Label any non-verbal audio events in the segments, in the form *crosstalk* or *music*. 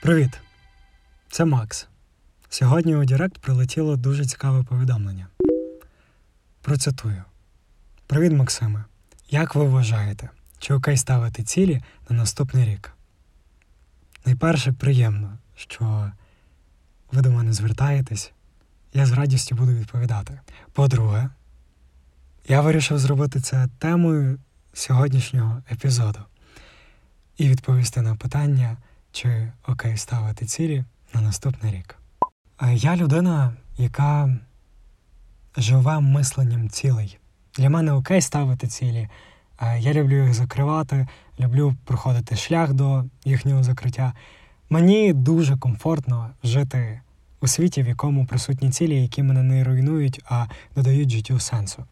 Привіт! Це Макс. Сьогодні у Директ прилетіло дуже цікаве повідомлення. Процитую: Привіт, Максиме. Як ви вважаєте, чи окей ставити цілі на наступний рік? Найперше, приємно, що ви до мене звертаєтесь. Я з радістю буду відповідати. По-друге, я вирішив зробити це темою сьогоднішнього епізоду і відповісти на питання, чи окей ставити цілі на наступний рік. Я людина, яка живе мисленням цілей. Для мене окей ставити цілі. Я люблю їх закривати, люблю проходити шлях до їхнього закриття. Мені дуже комфортно жити у світі, в якому присутні цілі, які мене не руйнують, а додають життю сенсу.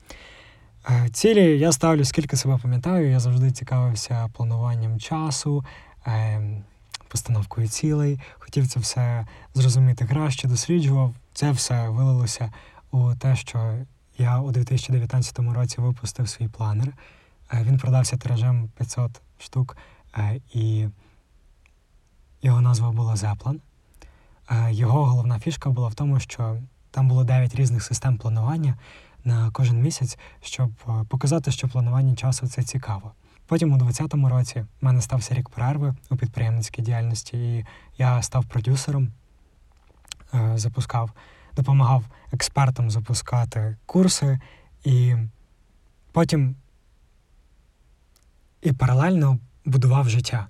Е, Цілі я ставлю, скільки себе пам'ятаю, я завжди цікавився плануванням часу, ем, постановкою цілей, хотів це все зрозуміти краще, досліджував. Це все вилилося у те, що я у 2019 році випустив свій планер. Е, Він продався тиражем 500 штук, е, і його назва була Зеплан. Його головна фішка була в тому, що там було 9 різних систем планування на кожен місяць, щоб е, показати, що планування часу це цікаво. Потім у 2020 році в мене стався рік перерви у підприємницькій діяльності, і я став продюсером, е, запускав, допомагав експертам запускати курси, і потім і паралельно будував життя.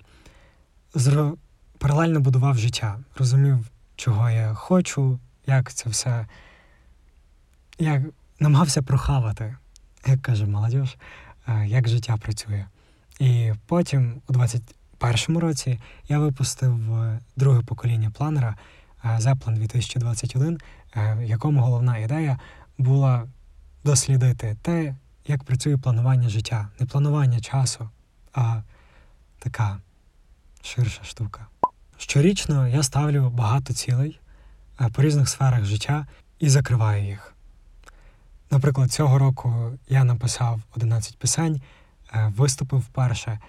Зро... Паралельно будував життя, розумів, чого я хочу, як це все. Як намагався прохавати, як каже молодь, як життя працює. І потім, у 21-му році, я випустив е, друге покоління планера е, Zeppelin 2021, е, в якому головна ідея була дослідити те, як працює планування життя. Не планування часу, а така ширша штука. Щорічно я ставлю багато цілей по різних сферах життя і закриваю їх. Наприклад, цього року я написав 11 пісень, е, виступив вперше,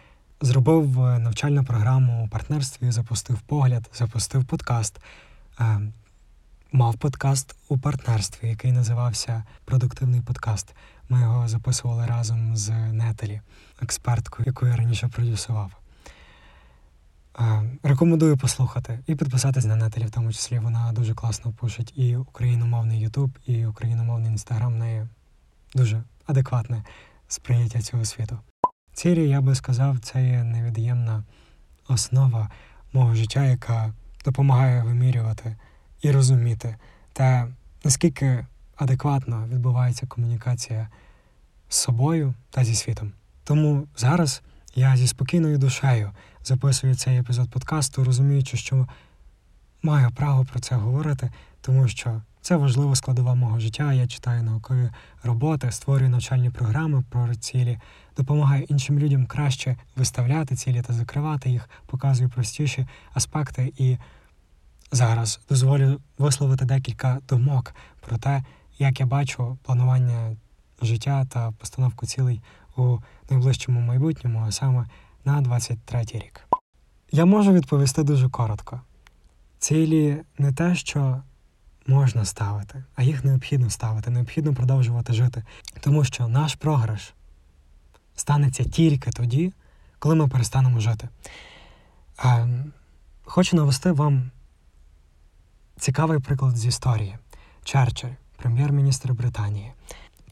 зробив е, навчальну програму у партнерстві, запустив погляд, запустив подкаст. Е, Мав подкаст у партнерстві, який називався Продуктивний подкаст. Ми його записували разом з Нетелі, експерткою, яку я раніше продюсував. Е, Рекомендую послухати і підписатись на Нетелі, в тому числі вона дуже класно пушить і україномовний Ютуб, і україномовний інстаграм. Неї дуже адекватне сприйняття цього світу. Цілі, я би сказав, це є невід'ємна основа мого життя, яка допомагає вимірювати і розуміти те, наскільки адекватно відбувається комунікація з собою та зі світом. Тому зараз я зі спокійною душею записую цей епізод подкасту, розуміючи, що маю право про це говорити, тому що це важлива складова мого життя. Я читаю наукові роботи, створюю навчальні програми про цілі, допомагаю іншим людям краще виставляти цілі та закривати їх, показую простіші аспекти і зараз дозволю висловити декілька думок про те, як я бачу планування життя та постановку цілей у найближчому майбутньому, а саме на 23 рік. Я можу відповісти дуже коротко. Цілі не те, що можна ставити, а їх необхідно ставити, необхідно продовжувати жити. Тому що наш програш станеться тільки тоді, коли ми перестанемо жити. Ем, Хочу навести вам цікавий приклад з історії. Черчилль, прем'єр-міністр Британії.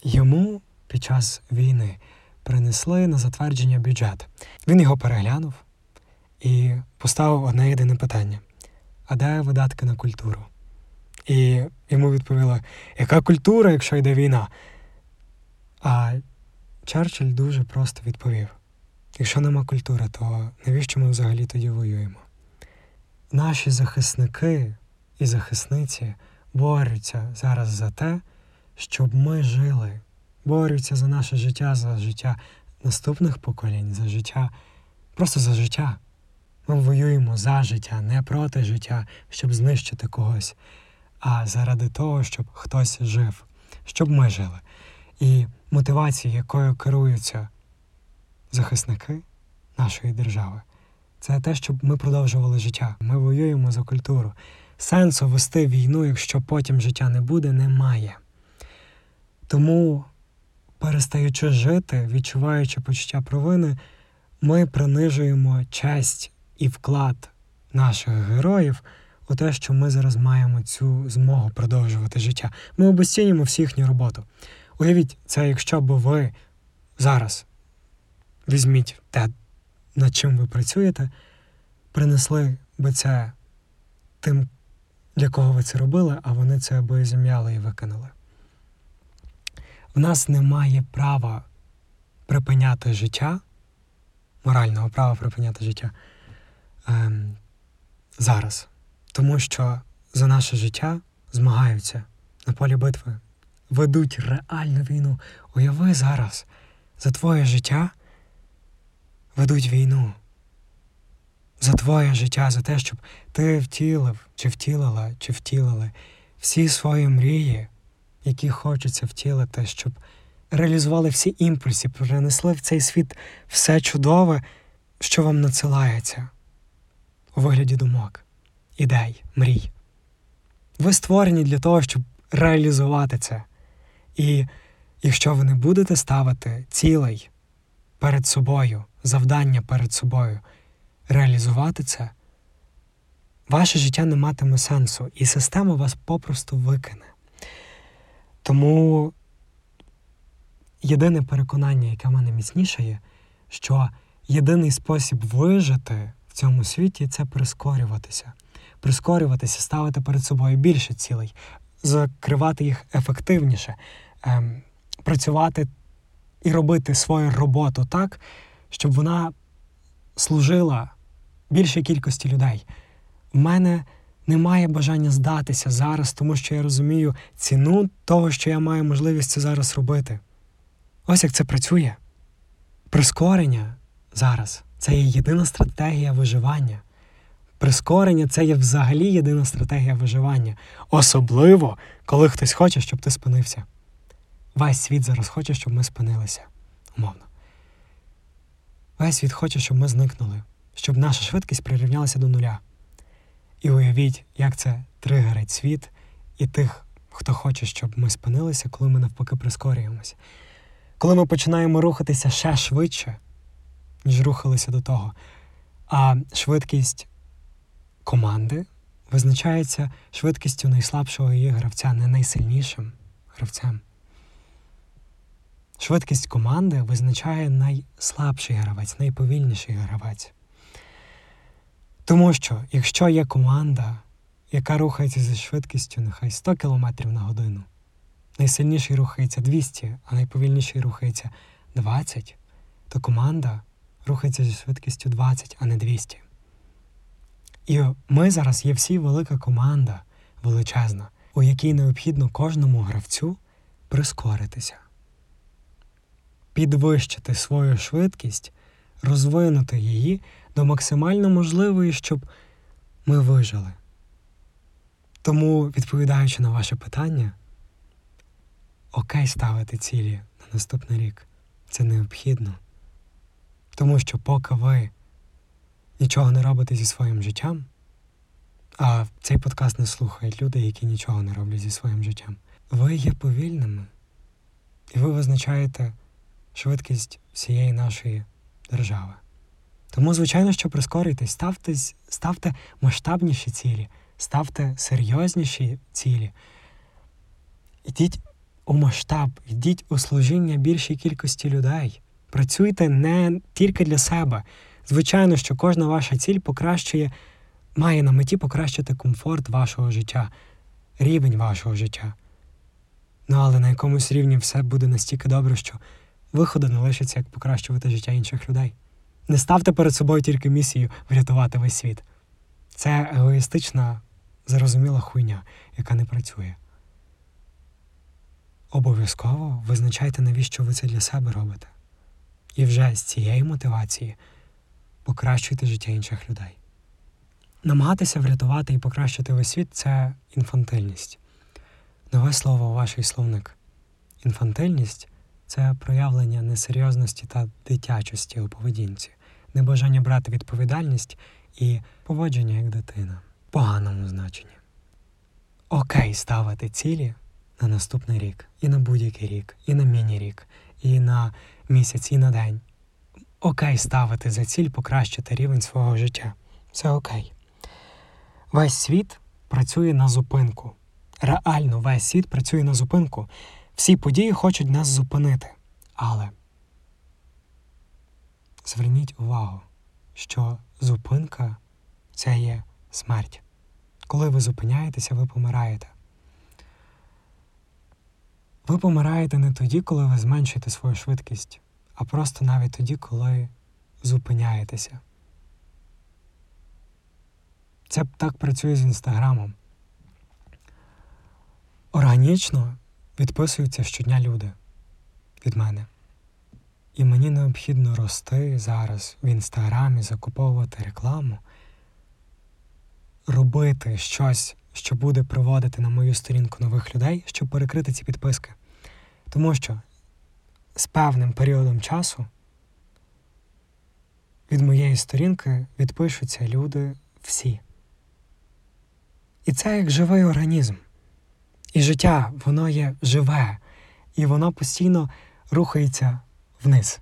Йому під час війни принесли на затвердження бюджет. Він його переглянув і поставив одне єдине питання: а де видатки на культуру? І йому відповіли, яка культура, якщо йде війна? А Черчилль дуже просто відповів: якщо нема культури, то навіщо ми взагалі тоді воюємо? Наші захисники і захисниці борються зараз за те, щоб ми жили, борються за наше життя, за життя наступних поколінь, за життя, просто за життя. Ми воюємо за життя, не проти життя, щоб знищити когось, а заради того, щоб хтось жив, щоб ми жили. І мотивація, якою керуються захисники нашої держави, Це те, щоб ми продовжували життя. Ми воюємо за культуру. Сенсу вести війну, якщо потім життя не буде, немає. Тому, перестаючи жити, відчуваючи почуття провини, ми принижуємо честь і вклад наших героїв у те, що ми зараз маємо цю змогу продовжувати життя. Ми обесцінюємо всю їхню роботу. Уявіть, це якщо б ви зараз візьміть те, над чим ви працюєте, принесли би це тим, для кого ви це робили, а вони це би зім'яли і викинули. В нас немає права припиняти життя, морального права припиняти життя ем, зараз. Тому що за наше життя змагаються на полі битви, ведуть реальну війну. Уяви зараз, за твоє життя ведуть війну. За твоє життя, за те, щоб ти втілив, чи втілила, чи втілили всі свої мрії, які хочеться втілити, щоб реалізували всі імпульси, принесли в цей світ все чудове, що вам надсилається у вигляді думок, ідей, мрій. Ви створені для того, щоб реалізувати це. І якщо ви не будете ставити цілей перед собою, завдання перед собою, реалізувати це, ваше життя не матиме сенсу, і система вас попросту викине. Тому єдине переконання, яке в мене міцнішає, що єдиний спосіб вижити в цьому світі це прискорюватися. Прискорюватися, ставити перед собою більше цілей, закривати їх ефективніше, ем, працювати і робити свою роботу так, щоб вона служила більшій кількості людей. У мене немає бажання здатися зараз, тому що я розумію ціну того, що я маю можливість це зараз робити. Ось як це працює. Прискорення зараз це є єдина стратегія виживання. Прискорення це є взагалі єдина стратегія виживання. Особливо, коли хтось хоче, щоб ти спинився. Весь світ зараз хоче, щоб ми спинилися. Умовно. Весь світ хоче, щоб ми зникнули, щоб наша швидкість прирівнялася до нуля. І уявіть, як це тригерить світ і тих, хто хоче, щоб ми спинилися, коли ми навпаки прискорюємося. Коли ми починаємо рухатися ще швидше, ніж рухалися до того. А швидкість команди визначається швидкістю найслабшого її гравця, не найсильнішим гравцем. Швидкість команди визначає найслабший гравець, найповільніший гравець. Тому що, якщо є команда, яка рухається зі швидкістю нехай 100 км на годину, найсильніший рухається 200, а найповільніший рухається 20, то команда рухається зі швидкістю 20, а не 200. І ми зараз є всі велика команда величезна, у якій необхідно кожному гравцю прискоритися, підвищити свою швидкість, розвинути її до максимально можливої, щоб ми вижили. Тому, відповідаючи на ваше питання, окей ставити цілі на наступний рік це необхідно. Тому що поки ви нічого не робите зі своїм життям, а цей подкаст не слухають люди, які нічого не роблять зі своїм життям, ви є повільними, і ви визначаєте швидкість всієї нашої держави. Тому, звичайно, що прискорюйтесь, ставте, ставте масштабніші цілі, ставте серйозніші цілі. Ідіть у масштаб, йдіть у служіння більшій кількості людей. Працюйте не тільки для себе. Звичайно, що кожна ваша ціль покращує, має на меті покращити комфорт вашого життя, рівень вашого життя. Ну але на якомусь рівні все буде настільки добре, що виходу не лишиться, як покращувати життя інших людей. Не ставте перед собою тільки місію врятувати весь світ. Це егоїстична, зрозуміла хуйня, яка не працює. Обов'язково визначайте, навіщо ви це для себе робите. І вже з цієї мотивації покращуйте життя інших людей. Намагатися врятувати і покращити весь світ це інфантильність. Нове слово у вашій словник. Інфантильність це проявлення несерйозності та дитячості у поведінці. небажання брати відповідальність і поводження як дитина в поганому значенні. Окей, ставити цілі на наступний рік, і на будь-який рік, і на міні-рік, і на місяць, і на день. Окей, ставити за ціль покращити рівень свого життя. Це окей. Весь світ працює на зупинку. Реально, весь світ працює на зупинку. Всі події хочуть нас зупинити. Але зверніть увагу, що зупинка це є смерть. Коли ви зупиняєтеся, ви помираєте. Ви помираєте не тоді, коли ви зменшуєте свою швидкість, а просто навіть тоді, коли зупиняєтеся. Це так працює з інстаграмом. Органічно відписуються щодня люди від мене. І мені необхідно рости зараз в інстаграмі, закуповувати рекламу, робити щось, що буде приводити на мою сторінку нових людей, щоб перекрити ці підписки. Тому що з певним періодом часу від моєї сторінки відпишуться люди всі. І це як живий організм. І життя, воно є живе, і воно постійно рухається вниз.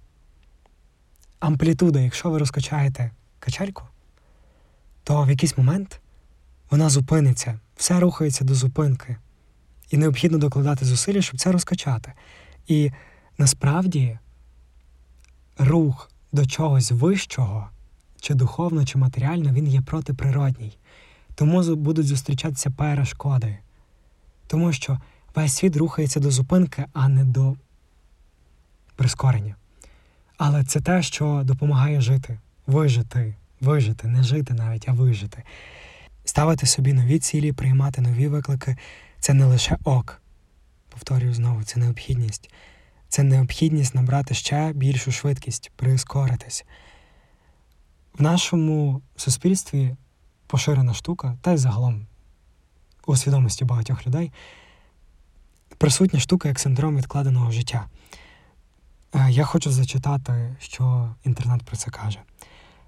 Амплітуда, якщо ви розкачаєте качельку, то в якийсь момент вона зупиниться, все рухається до зупинки. І необхідно докладати зусилля, щоб це розкачати. І насправді рух до чогось вищого, чи духовно, чи матеріально, він є протиприродній. Тому будуть зустрічатися перешкоди. Тому що весь світ рухається до зупинки, а не до прискорення. Але це те, що допомагає жити, вижити, вижити, не жити навіть, а вижити. Ставити собі нові цілі, приймати нові виклики це не лише ок. Повторюю знову, це необхідність. Це необхідність набрати ще більшу швидкість, прискоритись. В нашому суспільстві поширена штука, та й загалом у свідомості багатьох людей присутня штука як синдром відкладеного життя. Е, я хочу зачитати, що інтернет про це каже: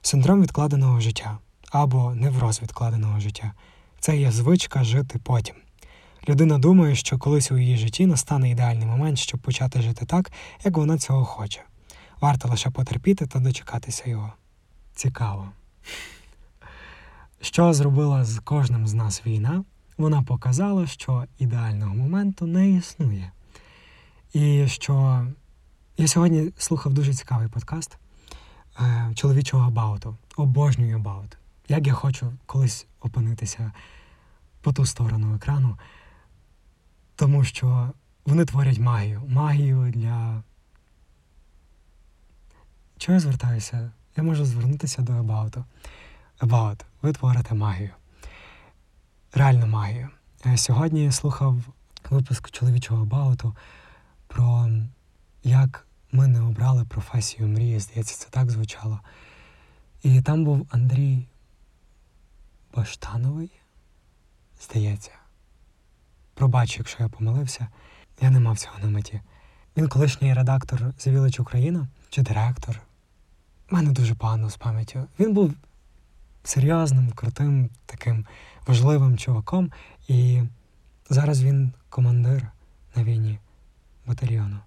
синдром відкладеного життя або невроз відкладеного життя це є звичка жити потім. Людина думає, що колись у її житті настане ідеальний момент, щоб почати жити так, як вона цього хоче. Варто лише потерпіти та дочекатися його. Цікаво. Що зробила з кожним з нас війна? Вона показала, що ідеального моменту не існує. І що я сьогодні слухав дуже цікавий подкаст е, чоловічого абауту. Обожнюю абаут. Як я хочу колись опинитися по ту сторону екрану, тому що вони творять магію. Магію для. Чого я звертаюся? Я можу звернутися до About. About. Ви творите магію. Реальну магію. Е, сьогодні я слухав випуск чоловічого Абауту про як ми не обрали професію мрії. Здається, це так звучало. І там був Андрій Баштановий, здається. Пробач, якщо я помилився, я не мав цього на меті. Він колишній редактор Завілич Україна чи директор. У мене дуже погано з пам'яттю. Він був серйозним, крутим, таким важливим чуваком, і зараз він командир на війні батальйону.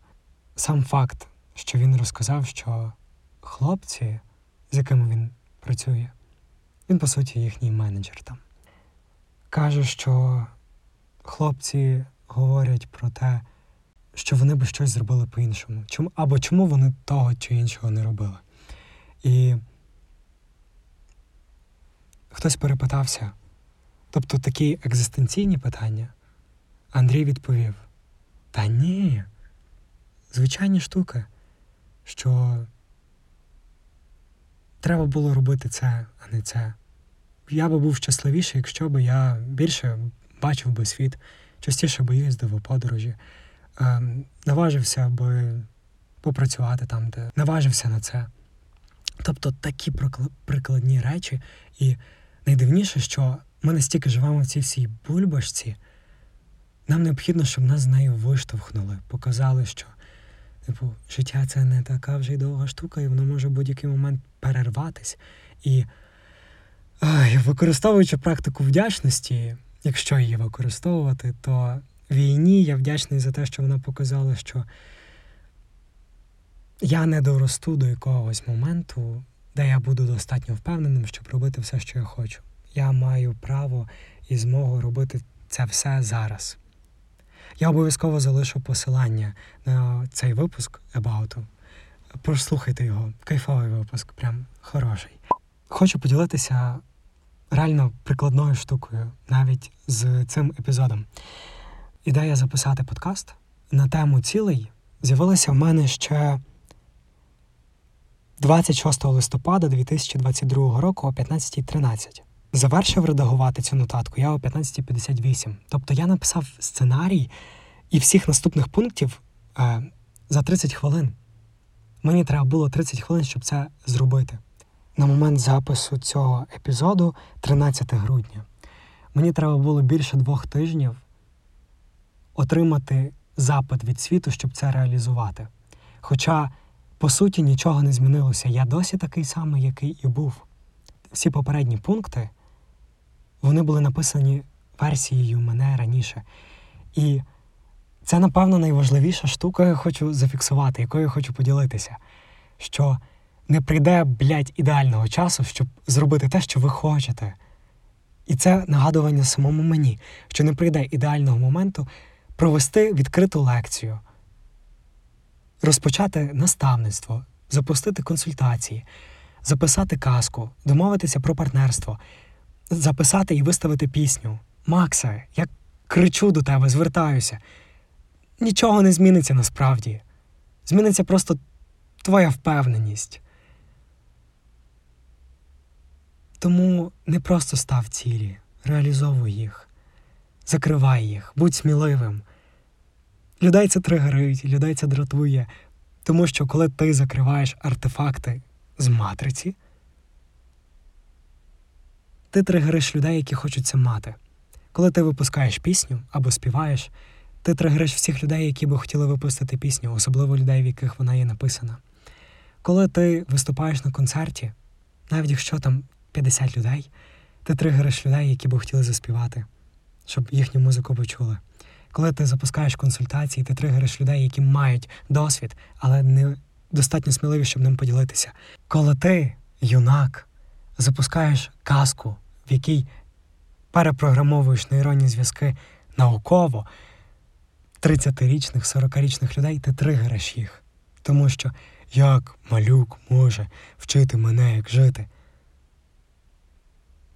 Сам факт, що він розказав, що хлопці, з якими він працює, він, по суті, їхній менеджер там. Каже, що хлопці говорять про те, що вони би щось зробили по-іншому. Чому, Або чому вони того чи іншого не робили. І хтось перепитався, тобто такі екзистенційні питання, Андрій відповів: Та ні, звичайні штуки, що треба було робити це, а не це. Я би був щасливіший, якщо б я більше бачив би світ, частіше би їздив у подорожі, ем, наважився би попрацювати там, де наважився на це. Тобто такі прикладні речі, і найдивніше, що ми настільки живемо в цій всій бульбашці, нам необхідно, щоб нас з нею виштовхнули, показали, що типу, життя це не така вже й довга штука, і воно може в будь-який момент перерватись. І ай, використовуючи практику вдячності, якщо її використовувати, то війні я вдячний за те, що вона показала, що я не доросту до якогось моменту, де я буду достатньо впевненим, щоб робити все, що я хочу. Я маю право і змогу робити це все зараз. Я обов'язково залишу посилання на цей випуск About. Прослухайте його. Кайфовий випуск, прям хороший. Хочу поділитися реально прикладною штукою навіть з цим епізодом. Ідея записати подкаст на тему цілей з'явилася в мене ще 26 листопада 2022 року о 15.13. Завершив редагувати цю нотатку я о 15.58. Тобто я написав сценарій і всіх наступних пунктів е, за 30 хвилин. Мені треба було 30 хвилин, щоб це зробити. На момент запису цього епізоду, 13 грудня, мені треба було більше двох тижнів отримати запит від світу, щоб це реалізувати. Хоча, по суті, нічого не змінилося. Я досі такий самий, який і був. Всі попередні пункти вони були написані версією мене раніше. І це, напевно, найважливіша штука, я хочу зафіксувати, якою я хочу поділитися. Що не прийде, блядь, ідеального часу, щоб зробити те, що ви хочете. І це нагадування самому мені, що не прийде ідеального моменту провести відкриту лекцію, розпочати наставництво, запустити консультації, записати казку, домовитися про партнерство, записати і виставити пісню. Макса, я кричу до тебе, звертаюся. Нічого не зміниться насправді. Зміниться просто твоя впевненість. Тому не просто став цілі, реалізовуй їх, закривай їх, будь сміливим. Людей це тригерить, людей це дратує, тому що коли ти закриваєш артефакти з матриці, ти тригериш людей, які хочуть це мати. Коли ти випускаєш пісню або співаєш, ти тригериш всіх людей, які би хотіли випустити пісню, особливо людей, в яких вона є написана. Коли ти виступаєш на концерті, навіть якщо там 50 людей, ти тригериш людей, які би хотіли заспівати, щоб їхню музику почули. Коли ти запускаєш консультації, ти тригериш людей, які мають досвід, але не достатньо сміливі, щоб ним поділитися. Коли ти, юнак, запускаєш казку, в якій перепрограмовуєш нейронні зв'язки науково, 30-річних, 40-річних людей, ти тригериш їх. Тому що як малюк може вчити мене, як жити?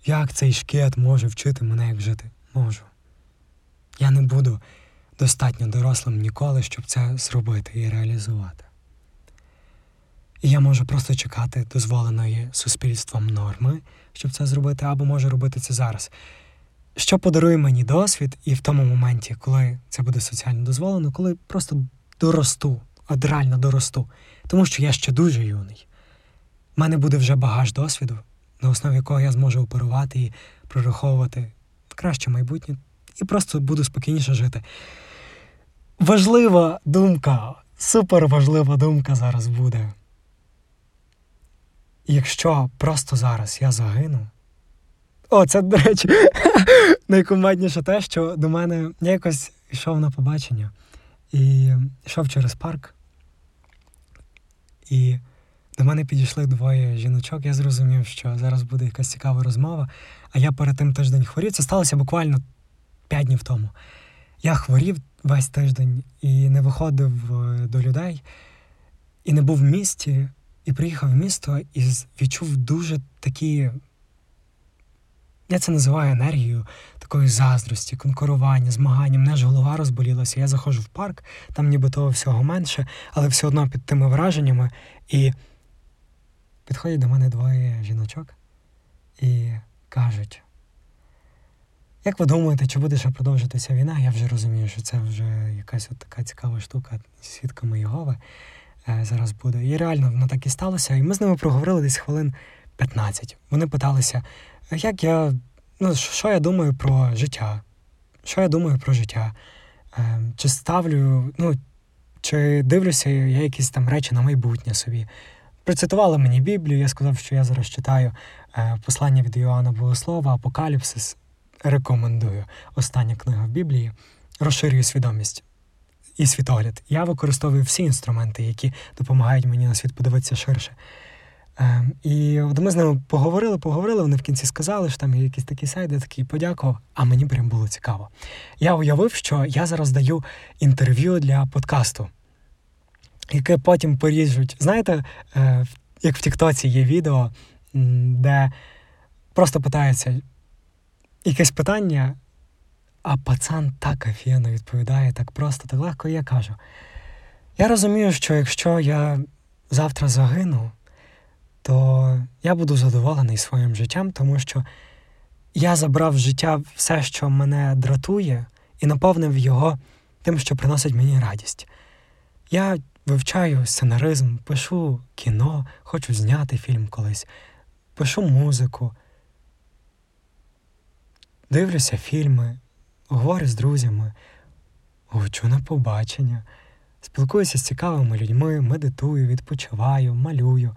Як цей шкет може вчити мене, як жити? Можу. Я не буду достатньо дорослим ніколи, щоб це зробити і реалізувати. І я можу просто чекати дозволеної суспільством норми, щоб це зробити, або можу робити це зараз. Що подарує мені досвід, і в тому моменті, коли це буде соціально дозволено, коли просто доросту, от реально доросту, тому що я ще дуже юний. У мене буде вже багаж досвіду, на основі якого я зможу оперувати і прораховувати краще майбутнє, і просто буду спокійніше жити. Важлива думка, супер важлива думка зараз буде. Якщо просто зараз я загину. О, це, до речі, *laughs* найкомедніше те, що до мене я якось йшов на побачення і йшов через парк, і до мене підійшли двоє жіночок. Я зрозумів, що зараз буде якась цікава розмова. А я перед тим тиждень хворів. Це сталося буквально п'ять днів тому. Я хворів весь тиждень і не виходив е, до людей, і не був в місті, і приїхав в місто і відчув дуже такі. Я це називаю енергією такої заздрості, конкурування, змагання. Мене ж голова розболілася. Я заходжу в парк, там ніби того всього менше, але все одно під тими враженнями. І підходять до мене двоє жіночок і кажуть: як ви думаєте, чи буде ще продовжитися війна? Я вже розумію, що це вже якась от така цікава штука свідками Єгови е, зараз буде. І реально воно так і сталося. І ми з ними проговорили десь хвилин 15. Вони питалися, як я, ну, що я думаю про життя? Що я думаю про життя? Е, чи ставлю, ну, чи дивлюся я якісь там речі на майбутнє собі? Процитували мені Біблію. Я сказав, що я зараз читаю е, послання від Іоанна Богослова, Апокаліпсис. Рекомендую. Остання книга в Біблії. Розширюю свідомість і світогляд. Я використовую всі інструменти, які допомагають мені на світ подивитися ширше. Е, і от ми з ними поговорили, поговорили. Вони в кінці сказали, що там є якісь такі сайти, я такий подякував, а мені прям було цікаво. Я уявив, що я зараз даю інтерв'ю для подкасту, яке потім поріжуть. Знаєте, е, як в Тіктоці є відео, де просто питаються якесь питання, а пацан так офігенно відповідає, так просто, так легко, і я кажу. Я розумію, що якщо я завтра загину то я буду задоволений своїм життям, тому що я забрав в життя все, що мене дратує, і наповнив його тим, що приносить мені радість. Я вивчаю сценаризм, пишу кіно, хочу зняти фільм колись, пишу музику, дивлюся фільми, говорю з друзями, гучу на побачення, спілкуюся з цікавими людьми, медитую, відпочиваю, малюю.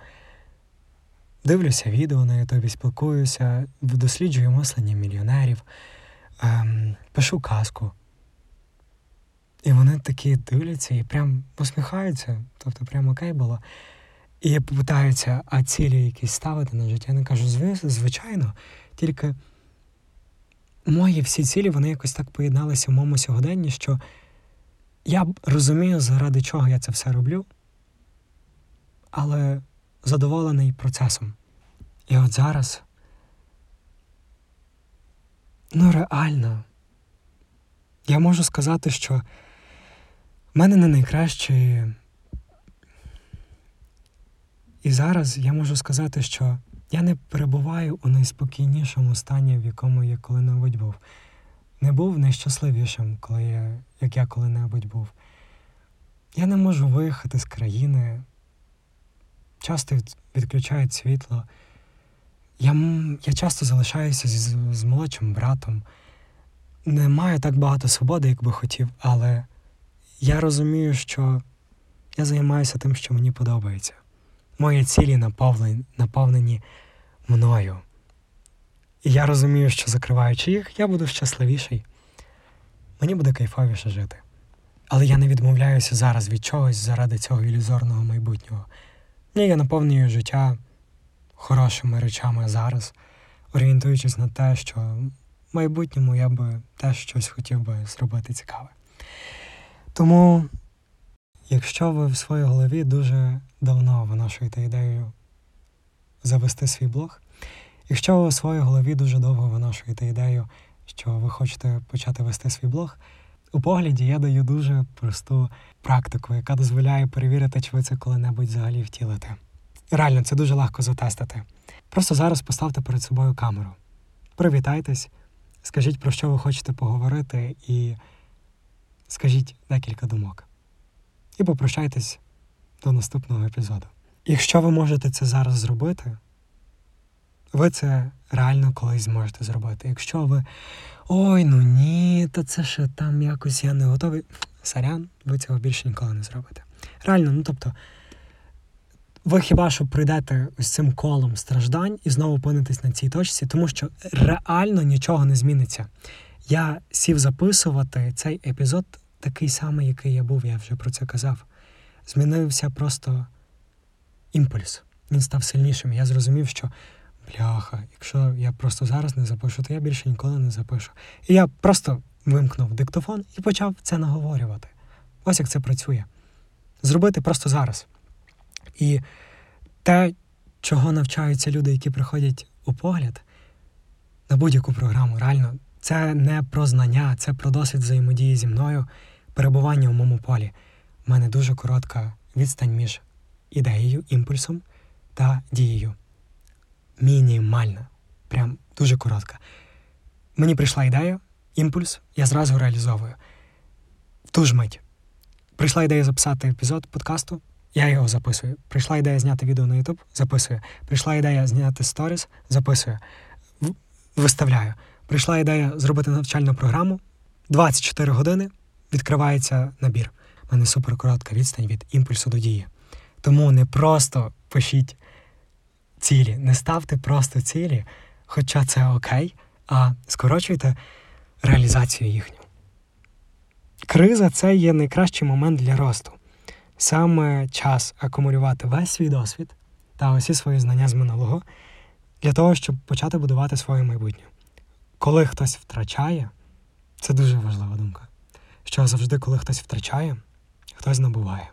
Дивлюся відео на Ютубі, спілкуюся, досліджую мислення мільйонерів, ем, пишу казку. І вони такі дивляться і прям посміхаються, тобто прям окей було. І питаються, а цілі якісь ставити на життя. Я не кажу, звичайно, тільки мої всі цілі, вони якось так поєдналися в моєму сьогоденні, що я розумію, заради чого я це все роблю, але задоволений процесом. І от зараз, ну реально, я можу сказати, що мене не найкращий. І зараз я можу сказати, що я не перебуваю у найспокійнішому стані, в якому я коли-небудь був. Не був найщасливішим, коли я, як я коли-небудь був. Я не можу виїхати з країни часто відключають світло. Я я часто залишаюся з, з молодшим братом. Не маю так багато свободи, як би хотів, але я розумію, що я займаюся тим, що мені подобається. Мої цілі наповнені, наповнені мною. І я розумію, що закриваючи їх, я буду щасливіший. Мені буде кайфовіше жити. Але я не відмовляюся зараз від чогось заради цього ілюзорного майбутнього. Ні, я наповнюю життя хорошими речами зараз, орієнтуючись на те, що в майбутньому я би теж щось хотів би зробити цікаве. Тому, якщо ви в своїй голові дуже давно виношуєте ідею завести свій блог, якщо ви в своїй голові дуже довго виношуєте ідею, що ви хочете почати вести свій блог, у погляді я даю дуже просту практику, яка дозволяє перевірити, чи ви це коли-небудь взагалі втілите. Реально, це дуже легко затестити. Просто зараз поставте перед собою камеру. Привітайтесь, скажіть, про що ви хочете поговорити, і скажіть декілька думок. І попрощайтесь до наступного епізоду. Якщо ви можете це зараз зробити, ви це реально колись зможете зробити. Якщо ви ой, ну ні, то це ще там якось я не готовий. Сарян, ви цього більше ніколи не зробите. Реально, ну тобто, ви хіба що прийдете ось цим колом страждань і знову опинитесь на цій точці, тому що реально нічого не зміниться. Я сів записувати цей епізод такий самий, який я був, я вже про це казав. Змінився просто імпульс. Він став сильнішим. Я зрозумів, що бляха, якщо я просто зараз не запишу, то я більше ніколи не запишу. І я просто вимкнув диктофон і почав це наговорювати. Ось як це працює. Зробити просто зараз. І те, чого навчаються люди, які приходять у погляд на будь-яку програму, реально, це не про знання, це про досвід взаємодії зі мною, перебування у моєму полі. У мене дуже коротка відстань між ідеєю, імпульсом та дією мінімальна, прям дуже коротка. Мені прийшла ідея, імпульс, я зразу реалізовую. В ту ж мить. Прийшла ідея записати епізод подкасту, я його записую. Прийшла ідея зняти відео на YouTube, записую. Прийшла ідея зняти сторіс, записую. Виставляю. Прийшла ідея зробити навчальну програму. 24 години відкривається набір. У мене суперкоротка відстань від імпульсу до дії. Тому не просто пишіть цілі. Не ставте просто цілі, хоча це окей, а скорочуйте реалізацію їхню. Криза це є найкращий момент для росту. Саме час акумулювати весь свій досвід та усі свої знання з минулого для того, щоб почати будувати своє майбутнє. Коли хтось втрачає, це дуже важлива думка. Що завжди, коли хтось втрачає, хтось набуває.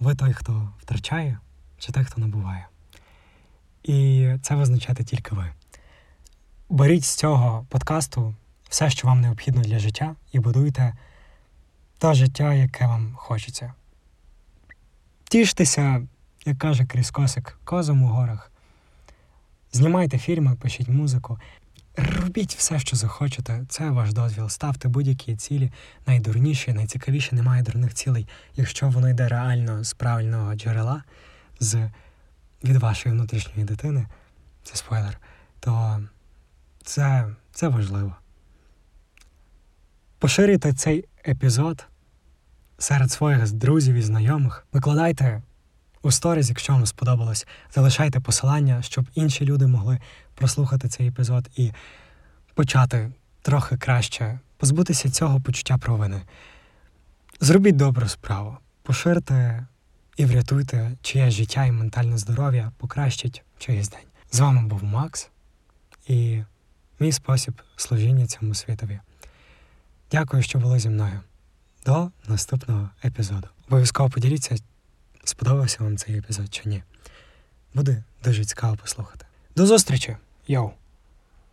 Ви той, хто втрачає, чи той, хто набуває. І це визначаєте тільки ви. Беріть з цього подкасту все, що вам необхідно для життя, і будуйте те життя, яке вам хочеться. Тіштеся, як каже Кріс Косик, козом у горах. Знімайте фільми, пишіть музику. Робіть все, що захочете, це ваш дозвіл. Ставте будь-які цілі, найдурніші, найцікавіші, немає дурних цілей, якщо воно йде реально з правильного джерела, з від вашої внутрішньої дитини, це спойлер, то це, це важливо. Поширюйте цей епізод серед своїх друзів і знайомих. Викладайте у сторіз, якщо вам сподобалось, залишайте посилання, щоб інші люди могли прослухати цей епізод і почати трохи краще позбутися цього почуття провини. Зробіть добру справу, поширте і врятуйте чиє життя і ментальне здоров'я, покращить чиїсь день. З вами був Макс і мій спосіб служіння цьому світові. Дякую, що були зі мною. До наступного епізоду. Обов'язково поділіться, сподобався вам цей епізод чи ні. Буде дуже цікаво послухати. До зустрічі, йоу!